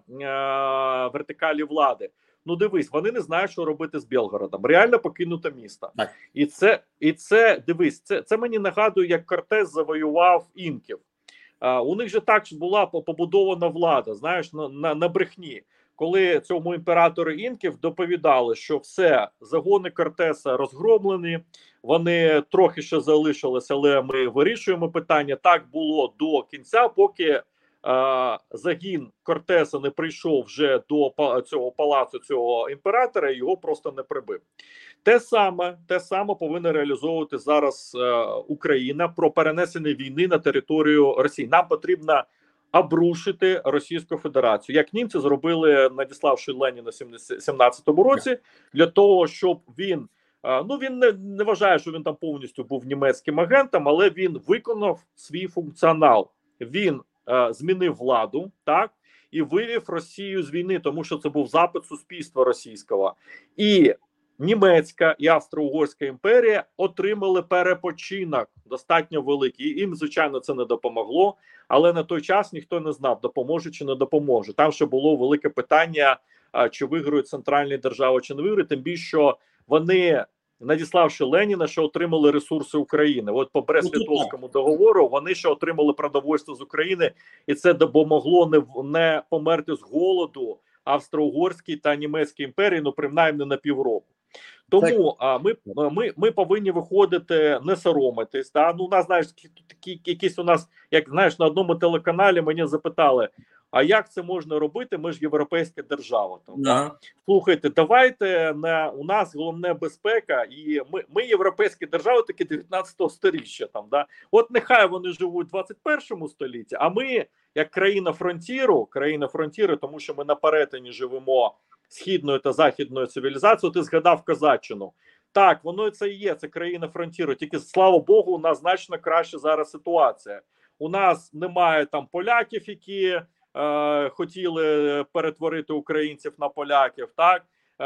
вертикалі влади. Ну, дивись, вони не знають, що робити з Білгородом. Реально покинуте місто. Так. І це, і це дивись, це, це мені нагадує, як Кортес завоював інків. А, у них же так була побудована влада, знаєш, на, на, на брехні. Коли цьому імператору інків доповідали, що все загони Кортеса розгромлені, вони трохи ще залишилися, але ми вирішуємо питання. Так було до кінця, поки загін Кортеса не прийшов вже до цього палацу цього імператора, його просто не прибив. Те саме, те саме повинна реалізовувати зараз е, Україна про перенесення війни на територію Росії. Нам потрібно обрушити Російську Федерацію, як німці зробили, надіславши Леніна в 17-му році, для того, щоб він. е, Ну він не, не вважає, що він там повністю був німецьким агентом, але він виконав свій функціонал. Він змінив владу, так і вивів Росію з війни, тому що це був запит суспільства російського, і німецька і австро-угорська імперія отримали перепочинок достатньо великий. Їм, звичайно, це не допомогло, але на той час ніхто не знав, допоможе чи не допоможе. Там ще було велике питання, чи виграють центральні держави, чи не виграють, тим більше вони. Надіславши Леніна, що отримали ресурси України. От по Брест-Литовському договору вони ще отримали продовольство з України, і це допомогло не не померти з голоду австро-угорській та німецькій імперії, ну принаймні на півроку. Тому а, ми, ми, ми повинні виходити, не соромитись. Та? Ну, у нас знаєш, якісь у нас, як знаєш, на одному телеканалі мені запитали: А як це можна робити? Ми ж європейська держава. Там, да? Слухайте, давайте на у нас головне безпека, і ми, ми європейські держави, такі 19 сторіччя. Там да, от нехай вони живуть в 21 столітті. А ми, як країна фронтіру, країна фронтіру, тому що ми на перетині живемо східною та західною цивілізацією. Ти згадав Казаччину. Так, воно це і є. Це країна фронтіру. Тільки слава Богу, у нас значно краща зараз ситуація. У нас немає там поляків, які е, хотіли перетворити українців на поляків, так е,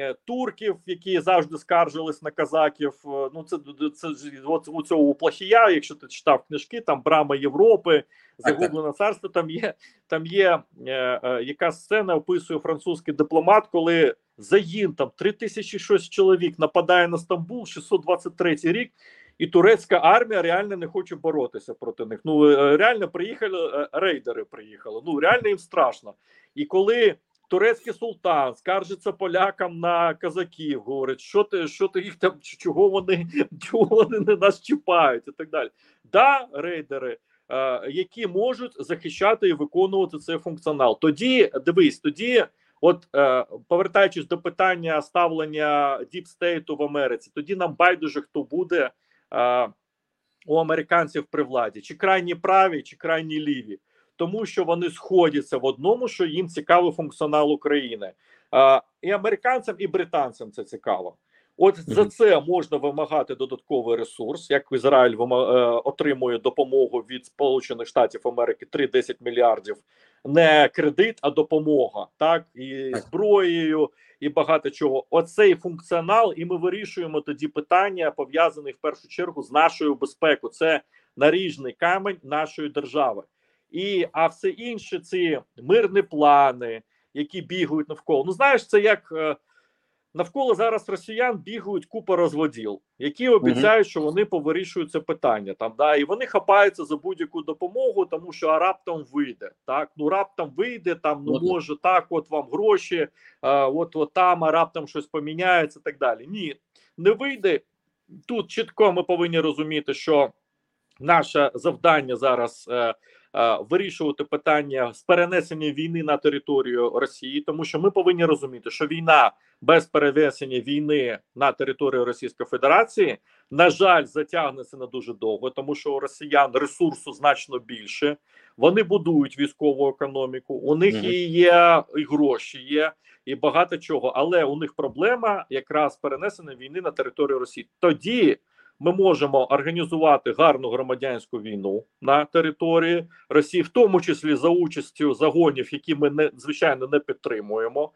е, турків, які завжди скаржились на казаків. Е, Ну це це от у цього у Плахія, якщо ти читав книжки, там брама Європи, загублене царство. Там є там є е, е, яка сцена описує французький дипломат, коли загін там 3000 щось чоловік нападає на Стамбул, 623 рік. І турецька армія реально не хоче боротися проти них. Ну е, реально приїхали е, рейдери. Приїхали. Ну реально їм страшно. І коли турецький султан скаржиться полякам на казаків, говорить, що ти що ти їх там чого вони чого вони не нас чіпають, і так далі. Да, рейдери, е, які можуть захищати і виконувати цей функціонал. Тоді дивись, тоді. От повертаючись до питання ставлення діпстейту в Америці, тоді нам байдуже хто буде у американців при владі, чи крайні праві, чи крайні ліві, тому що вони сходяться в одному, що їм цікавий функціонал України, е, і американцям, і британцям це цікаво. От за це можна вимагати додатковий ресурс, як Ізраїль е, отримує допомогу від Сполучених Штатів Америки 3-10 мільярдів, не кредит, а допомога, так? І зброєю, і багато чого. Оцей функціонал, і ми вирішуємо тоді питання, пов'язані в першу чергу з нашою безпекою. Це наріжний камень нашої держави. І а все інше, ці мирні плани, які бігають навколо. Ну знаєш, це як. Навколо зараз росіян бігають купа розводіл, які обіцяють, що вони повирішують це питання там. Да, і вони хапаються за будь-яку допомогу, тому що а раптом вийде. Так, ну раптом вийде, там ну Ну, може так, от вам гроші, а, от, от там, а раптом щось поміняється. Так далі. Ні, не вийде. Тут чітко ми повинні розуміти, що наше завдання зараз е, вирішувати питання з перенесення війни на територію Росії, тому що ми повинні розуміти, що війна без перенесення війни на територію Російської Федерації на жаль затягнеться на дуже довго, тому що у росіян ресурсу значно більше. Вони будують військову економіку. У них і є і гроші є, і багато чого. Але у них проблема якраз перенесення війни на територію Росії. Тоді ми можемо організувати гарну громадянську війну на території Росії, в тому числі за участю загонів, які ми не звичайно не підтримуємо,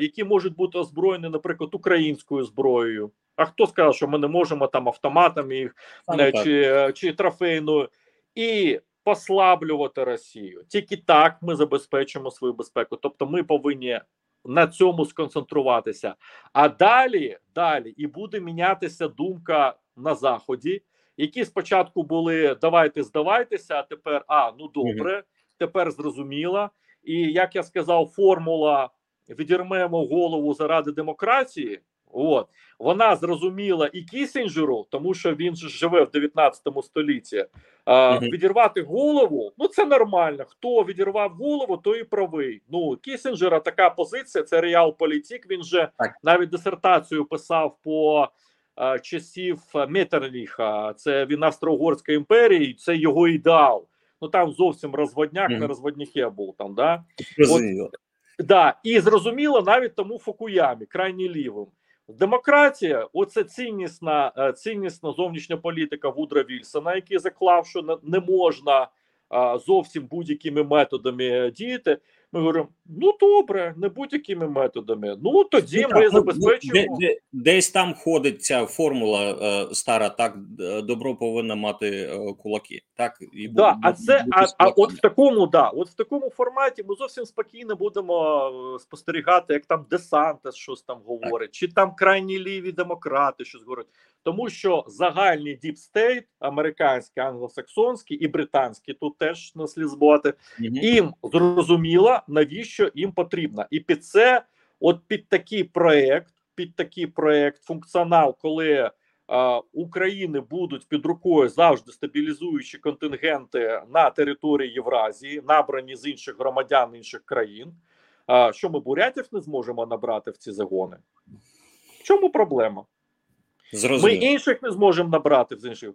які можуть бути озброєні, наприклад, українською зброєю. А хто сказав, що ми не можемо там автоматами їх Саме е, так. чи, е, чи трофейною і послаблювати Росію. Тільки так ми забезпечимо свою безпеку. Тобто, ми повинні на цьому сконцентруватися. А далі, далі і буде мінятися думка на заході, які спочатку були давайте здавайтеся, а тепер а ну добре, тепер зрозуміло. І як я сказав, формула відірмемо голову заради демократії. От вона зрозуміла і Кісінджеру, тому що він же живе в 19 столітті. А, Мгм. Відірвати голову, ну це нормально. Хто відірвав голову, той і правий. Ну Кісінджера така позиція. Це реал політик. Він же Так. навіть дисертацію писав по часів Метерліха. Це він Австро-Угорської імперії. Це його ідеал. Ну там зовсім розводняк, Мгм. не розводняке був там. Да? Зрозуміло. Да, і зрозуміло навіть тому Фукуямі, крайні лівим. Демократія, оце ціннісна, е, ціннісна зовнішня політика Вудра Вільсона, який заклав, що не, не можна зовсім будь-якими методами діяти. Ми говоримо: ну добре, не будь-якими методами. Ну тоді Ну, ми так, ну, забезпечимо. де- де- десь там ходить ця формула е, стара, так е, добро повинно мати е, кулаки. Так і Да, а бу- це а, а от в такому, да, от в такому форматі ми зовсім спокійно будемо е, спостерігати, як там ДеСантіс щось там говорить, чи там крайні ліві демократи щось говорять. Тому що загальний deep state, американський, англосаксонський і британський, тут теж не слід забувати, їм зрозуміло, навіщо їм потрібно. І під це, от під такий проект, під такий проект, функціонал, коли е, України будуть під рукою завжди стабілізуючі контингенти на території Євразії, набрані з інших громадян інших країн. А що ми бурятів не зможемо набрати в ці загони? В чому проблема? Ми Зрозуміло. інших не зможемо набрати в інших. В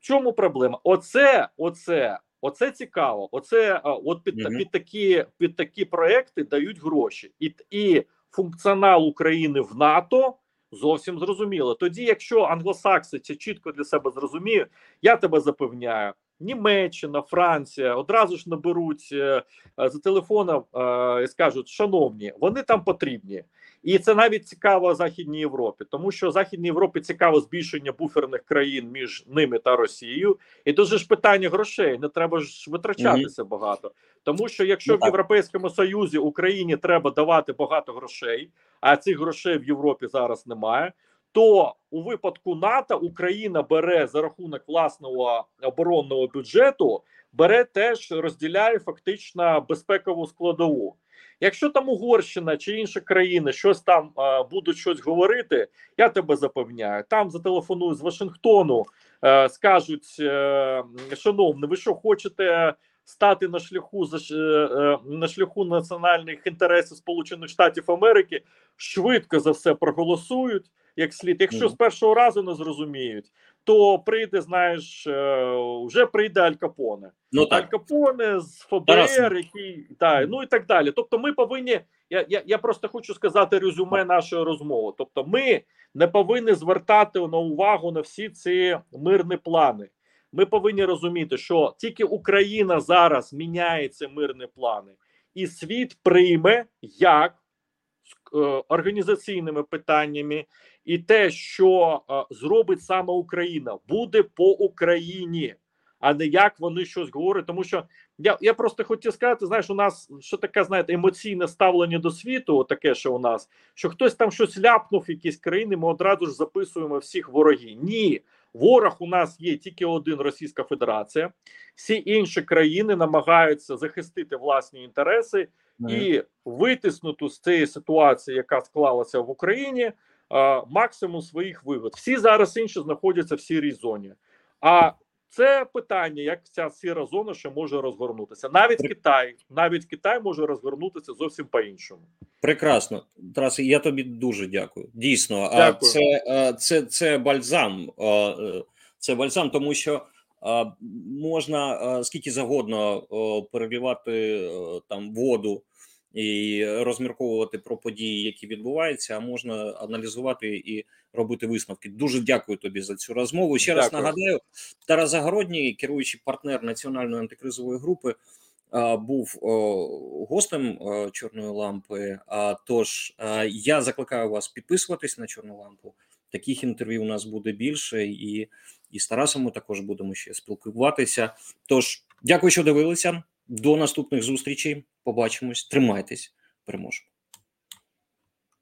чому проблема? Оце, оце, оце цікаво. Оце от під, угу. під такі під такі проекти дають гроші, і, і функціонал України в НАТО зовсім зрозуміло. Тоді, якщо англосакси це чітко для себе зрозуміють, я тебе запевняю. Німеччина, Франція одразу ж наберуть е, е, за телефоном е, і скажуть: шановні, вони там потрібні. І це навіть цікаво Західній Європі, тому що Західній Європі цікаво збільшення буферних країн між ними та Росією. І дуже ж питання грошей. Не треба ж витрачатися багато. Тому що якщо Ну, в. Європейському Союзі Україні треба давати багато грошей, а цих грошей в Європі зараз немає. То у випадку НАТО Україна бере за рахунок власного оборонного бюджету, бере теж розділяє фактично безпекову складову. Якщо там Угорщина чи інші країни щось там е, будуть щось говорити, я тебе запевняю. Там зателефонують з Вашингтону, е, скажуть: е, шановні, ви що хочете стати на шляху за е, е, на шляху національних інтересів Сполучених Штатів Америки? Швидко за все проголосують як слід. Якщо з першого разу не зрозуміють, то прийде, знаєш, е, вже прийде Аль Капоне. Ну Аль Капоне з ФБР, який та ну і так далі. Тобто, ми повинні. Я, я, я просто хочу сказати резюме нашої розмови. Тобто, ми не повинні звертати на увагу на всі ці мирні плани. Ми повинні розуміти, що тільки Україна зараз міняє ці мирні плани, і світ прийме як організаційними питаннями, і те, що е, зробить саме Україна, буде по Україні, а не як вони щось говорять. Тому що я, я просто хотів сказати: знаєш, у нас що таке, знаєте, емоційне ставлення до світу, таке, що у нас, що хтось там щось ляпнув, якісь країни, ми одразу ж записуємо всіх вороги. Ні, ворог у нас є тільки один Російська Федерація. Всі інші країни намагаються захистити власні інтереси і витиснути з цієї ситуації, яка склалася в Україні, е, максимум своїх вигод. Всі зараз інші знаходяться в сірій зоні. А це питання, як ця сіра зона ще може розгорнутися. Навіть Китай, навіть Китай може розгорнутися зовсім по-іншому. Прекрасно, Тарасе, я тобі дуже дякую. Дійсно, а Дякую. це, е, це, це бальзам. е, Це бальзам, тому що можна скільки завгодно перелівати е, там воду і розмірковувати про події, які відбуваються, а можна аналізувати і робити висновки. Дуже дякую тобі за цю розмову. Ще раз нагадаю, Тарас Загородній, керуючий партнер національної антикризової групи, був гостем чорної лампи. А тож я закликаю вас підписуватись на чорну лампу. Таких інтерв'ю у нас буде більше, і, і з Тарасом ми також будемо ще спілкуватися. Тож, дякую, що дивилися. До наступних зустрічей. Побачимось. Тримайтесь, переможемо.